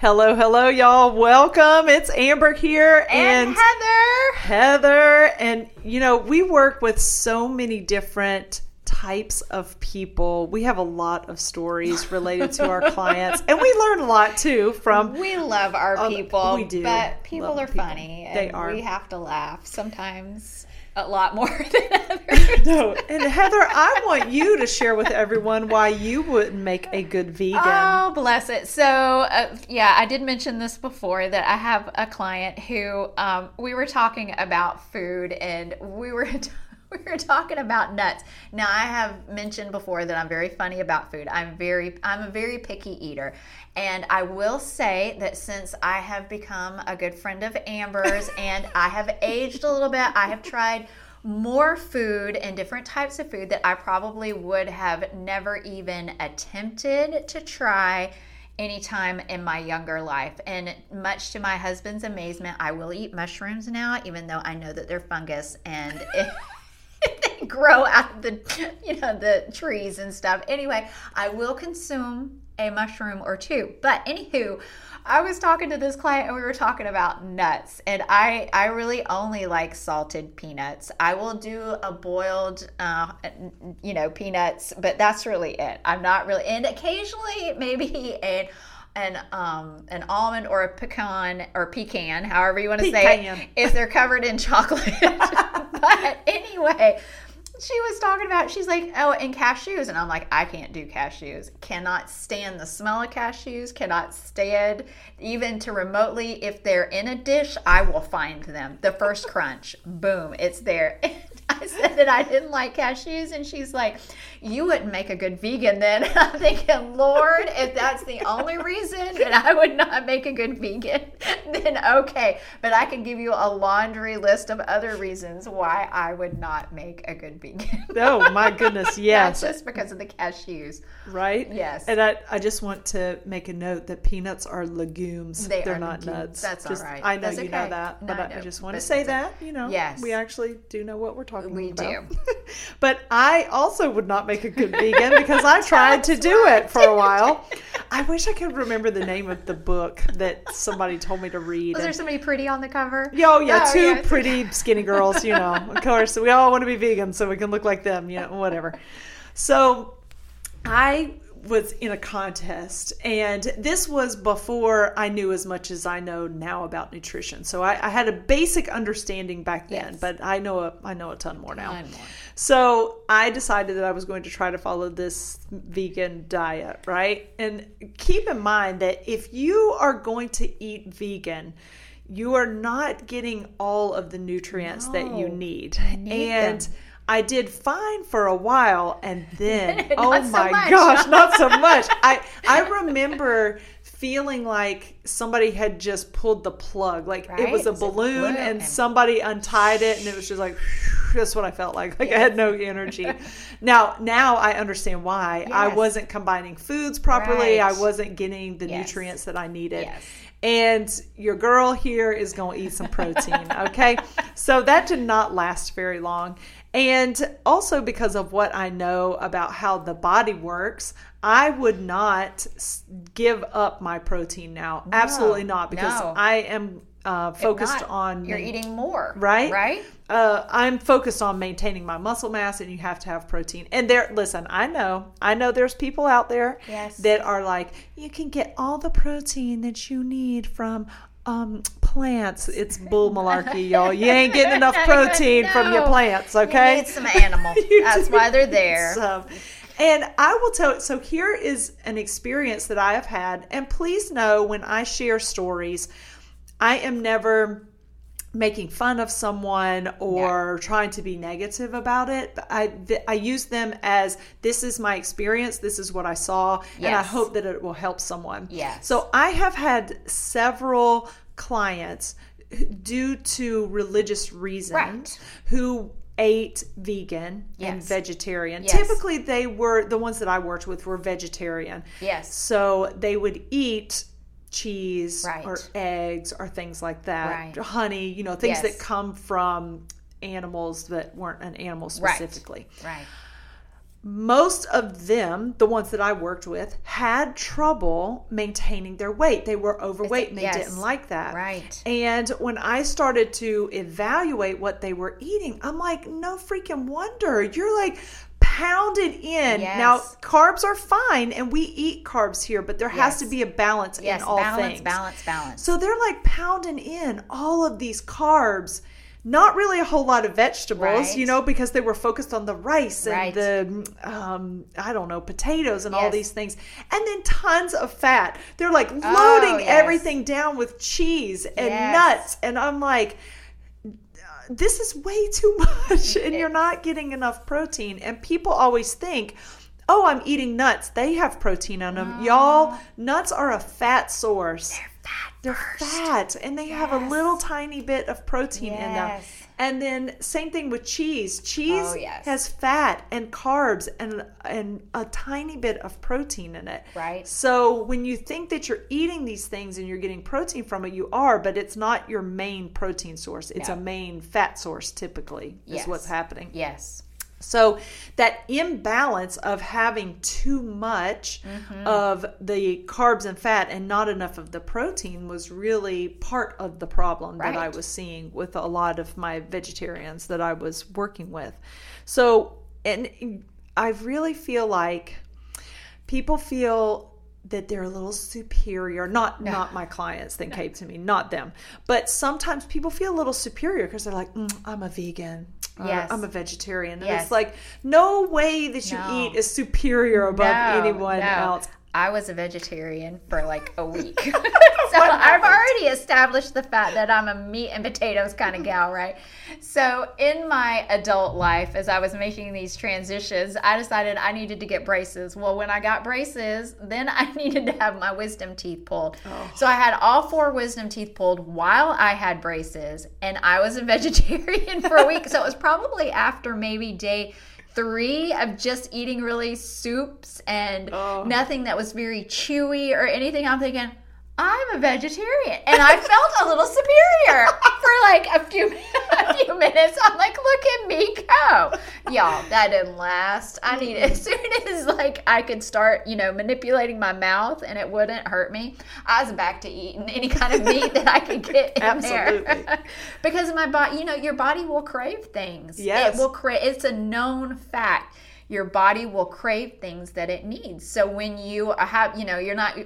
Hello, hello, y'all. Welcome. It's Amber here and, Heather. Heather. And, you know, we work with so many different types of people. We have a lot of stories related to our clients, and we learn a lot too from. We love our people. we do But people are people. funny. They and are. We have to laugh sometimes a lot more than others. No, and Heather, I want you to share with everyone why you wouldn't make a good vegan. Oh, bless it. So, uh, yeah, I did mention this before that I have a client who um, we were talking about food and we were. We were talking about nuts. Now I have mentioned before that I'm very funny about food. I'm very I'm a very picky eater. And I will say that since I have become a good friend of Amber's and I have aged a little bit, I have tried more food and different types of food that I probably would have never even attempted to try anytime in my younger life. And much to my husband's amazement, I will eat mushrooms now, even though I know that they're fungus and it, grow out of the you know the trees and stuff. Anyway, I will consume a mushroom or two. But anywho, I was talking to this client and we were talking about nuts and I I really only like salted peanuts. I will do a boiled uh, you know peanuts, but that's really it. I'm not really and occasionally maybe a an um an almond or a pecan or pecan, however you want to say it, if they're covered in chocolate. but anyway, she was talking about she's like oh and cashews. And i'm like i can't do cashews. Cannot stand the smell of cashews. Cannot stand even to remotely if they're in a dish i will find them. The first crunch boom it's there that i didn't like cashews and she's like you wouldn't make a good vegan then i'm thinking lord if that's the only reason that i would not make a good vegan then okay but i can give you a laundry list of other reasons why i would not make a good vegan Oh my goodness, yes. not just because of the cashews. right? Yes. And I, I just want to make a note that peanuts are legumes. They They're are not legumes. nuts. That's all Just- right. I know That's you know that, No, but I I, I just want But to say that, you know, Yes. we actually do know what we're talking We about. Do. but I also would not make a good vegan because I tried to do it for a while. I wish I could remember the name of the book that somebody told me to read. Was there somebody pretty on the cover? Yo, oh, yeah, Oh, two yes. pretty skinny girls, you know. Of course, we all want to be vegan so we can look like them, you know, whatever. So I was in a contest and this was before I knew as much as I know now about nutrition. So I, I had a basic understanding back then, Yes. but I know a I know a ton more now. More. So I decided that I was going to try to follow this vegan diet, right? And keep in mind that if you are going to eat vegan, you are not getting all of the nutrients that you need. need and them. I did fine for a while and then oh my much. gosh, not so much. I I remember feeling like somebody had just pulled the plug. Like it was Right? a balloon Balloon and somebody untied it and it was just like that's what I felt like. Like I had no energy. now now I understand why. I wasn't combining foods properly. I wasn't getting the Yes. nutrients that I needed. Yes. And your girl here is going to eat some protein, okay? so that did not last very long. And also because of what I know about how the body works, I would not give up my protein now. Absolutely not because no. I am uh, focused not, on you're eating more, right? Right? Uh, I'm focused on maintaining my muscle mass, and you have to have protein. And there, listen, I know, I know, there's people out there Yes. that are like, you can get all the protein that you need from um, plants. It's bull malarkey, y'all. You ain't getting enough protein from your plants, okay? You need some animal. That's why they're there. some. And I will tell so here is an experience that I have had. And please know when I share stories, I am never making fun of someone or trying to be negative about it. But I th- I use them as this is my experience, this is what I saw, and I hope that it will help someone. Yeah. So I have had several clients due to religious reasons Right. who ate vegan and vegetarian. Yes. Typically they were the ones that I worked with were vegetarian. Yes. So they would eat cheese Right. or eggs or things like that, Right. honey, you know, things Yes. that come from animals that weren't an animal Right. specifically. Right. Most of them, the ones that I worked with, had trouble maintaining their weight. They were overweight and they Yes. didn't like that. Right. And when I started to evaluate what they were eating, I'm like, no freaking wonder. You're like pounded in. Yes. Now, carbs are fine and we eat carbs here, but there has to be a balance Yes, in all balance, things. balance, balance. So they're like pounding in all of these carbs. Not really a whole lot of vegetables, Right. you know, because they were focused on the rice and Right. the, um, I don't know, potatoes and all these things. And then tons of fat. They're like loading Oh, yes. everything down with cheese and Yes. nuts. And I'm like, this is way too much and you're not getting enough protein and people always think oh i'm eating nuts they have protein on them y'all nuts are a fat source they're fat and they have a little tiny bit of protein in them and then same thing with cheese cheese Oh, yes. has fat and carbs and and a tiny bit of protein in it Right. so when you think that you're eating these things and you're getting protein from it, you are, but it's not your main protein source. It's No. a main fat source typically is Yes. what's happening. yes. So that imbalance of having too much Mm-hmm. of the carbs and fat and not enough of the protein was really part of the problem that I was seeing with a lot of my vegetarians that I was working with. So and I really feel like people feel that they're a little superior not not my clients that came to me not them but sometimes people feel a little superior because they're like mm, i'm a vegan Yes. i'm a vegetarian and Yes. it's like no way that you No. eat is superior above No, anyone no. else I was a vegetarian for like a week. so I've already established the fact that I'm a meat and potatoes kind of gal, right? So in my adult life, as I was making these transitions, I decided I needed to get braces. Well, when I got braces, then I needed to have my wisdom teeth pulled. Oh. So I had all four wisdom teeth pulled while I had braces, and I was a vegetarian for a week. So it was probably after maybe day three of just eating really soups and Oh. nothing that was very chewy or anything. I'm thinking, I'm a vegetarian, and I felt a little superior for like a few a few minutes. I'm like, look at me go, y'all. That didn't last. I need mm-hmm. as soon as like I could start, you know, manipulating my mouth and it wouldn't hurt me. I was back to eating any kind of meat that I could get in Absolutely. there because my body, you know, your body will crave things. Yes. it will crave. It's a known fact. Your body will crave things that it needs. So when you have, you know, you're not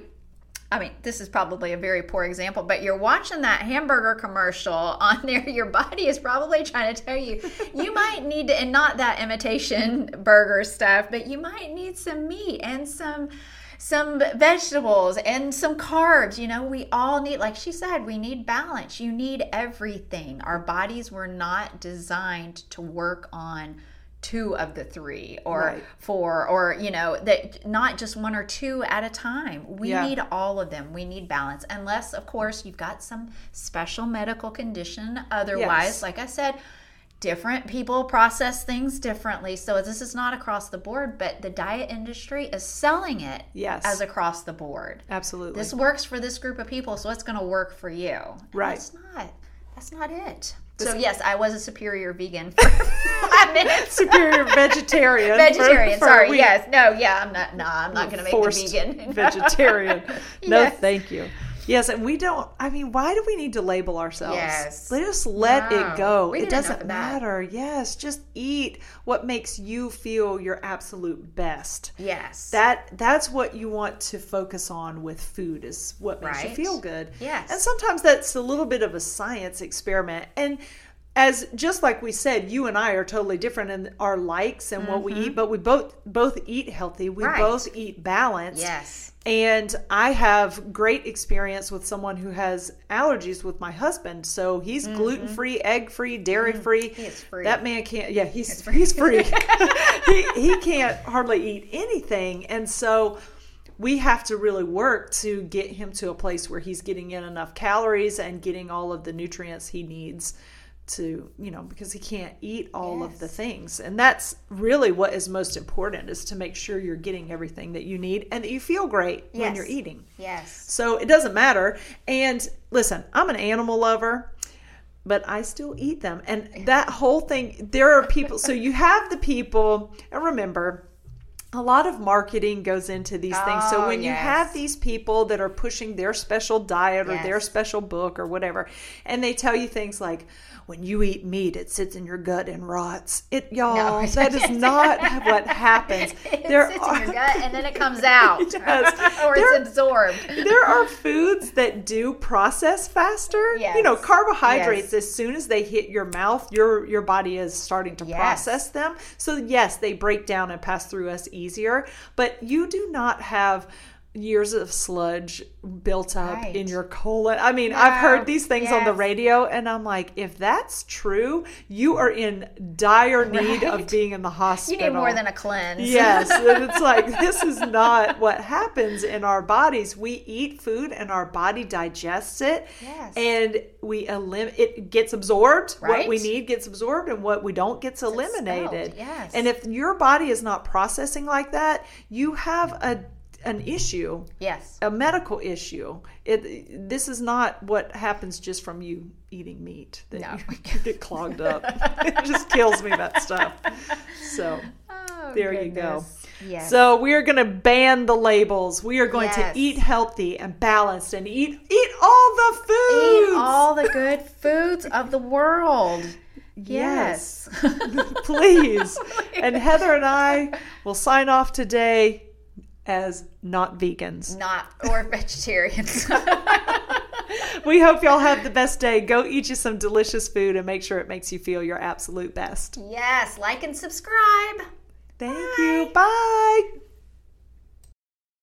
I mean, this is probably a very poor example, but you're watching that hamburger commercial on there. Your body is probably trying to tell you you might need to, and not that imitation burger stuff, but you might need some meat and some some vegetables and some carbs. You know, we all need, like she said, we need balance. You need everything. Our bodies were not designed to work on two of the three or Right. four or you know that not just one or two at a time we Yeah. need all of them we need balance unless of course you've got some special medical condition otherwise Yes. like i said different people process things differently so this is not across the board but the diet industry is selling it Yes. as across the board absolutely this works for this group of people so it's going to work for you And Right. that's not that's not it so yes i was a superior vegan for five minutes superior vegetarian vegetarian. for a sorry. Yes. No. Yeah. I'm not. No. I'm not going to make the vegan. vegetarian. No, Yes. thank you. Yes, and we don't. I mean, why do we need to label ourselves? Yes. let us let No, it go. it doesn't matter. Yes, just eat what makes you feel your absolute best. Yes. That that's what you want to focus on with food is what makes you feel good. Yes. And sometimes that's a little bit of a science experiment. And as just like we said, you and I are totally different in our likes and what we eat, but we both both eat healthy. We Mm-hmm. Right. both eat balanced. Yes. And I have great experience with someone who has allergies with my husband. So he's gluten free, egg free, dairy free. Mm-hmm. Free. That man can't. Yeah, he's he's free. he he can't hardly eat anything, and so we have to really work to get him to a place where he's getting in enough calories and getting all of the nutrients he needs to you know because he can't eat all of the things and that's really what is most important is to make sure you're getting everything that you need and that you feel great when you're eating Yes. so it doesn't matter. And listen, I'm an animal lover, but I still eat them. And that whole thing, there are people, so you have the people, and remember, a lot of marketing goes into these things. So Oh, when you have these people that are pushing their special diet or their special book or whatever, and they tell you things like, when you eat meat, it sits in your gut and rots. It, y'all, No. that is not what happens. It There sits are- in your gut and then it comes out. Yes. or There- it's absorbed. there are foods that do process faster. Yes. You know, carbohydrates Yes. as soon as they hit your mouth, your your body is starting to Yes. process them. So yes, they break down and pass through us easier, but you do not have years of sludge built up Right. in your colon. I mean, I've heard these things on the radio and I'm like, if that's true, you are in dire need of being in the hospital. You need more than a cleanse. Yes, and it's like this is not what happens in our bodies. We eat food and our body digests it, Yes. and we elim- it gets absorbed. What we need gets absorbed, and what we don't gets eliminated. expelled, yes. And if your body is not processing like that, you have a an issue Yes. a medical issue. It this is not what happens just from you eating meat that No. you get clogged up. it just kills me that stuff. So Oh, there you go. Yes. So we are going to ban the labels. We are going Yes. to eat healthy and balanced and eat eat all the foods. Eat all the good foods of the world. Yes. Please. and Heather and I will sign off today as not vegans. Not or vegetarians. We hope y'all have the best day. Go eat you some delicious food and make sure it makes you feel your absolute best. yes. Like and subscribe. Thank you. Bye.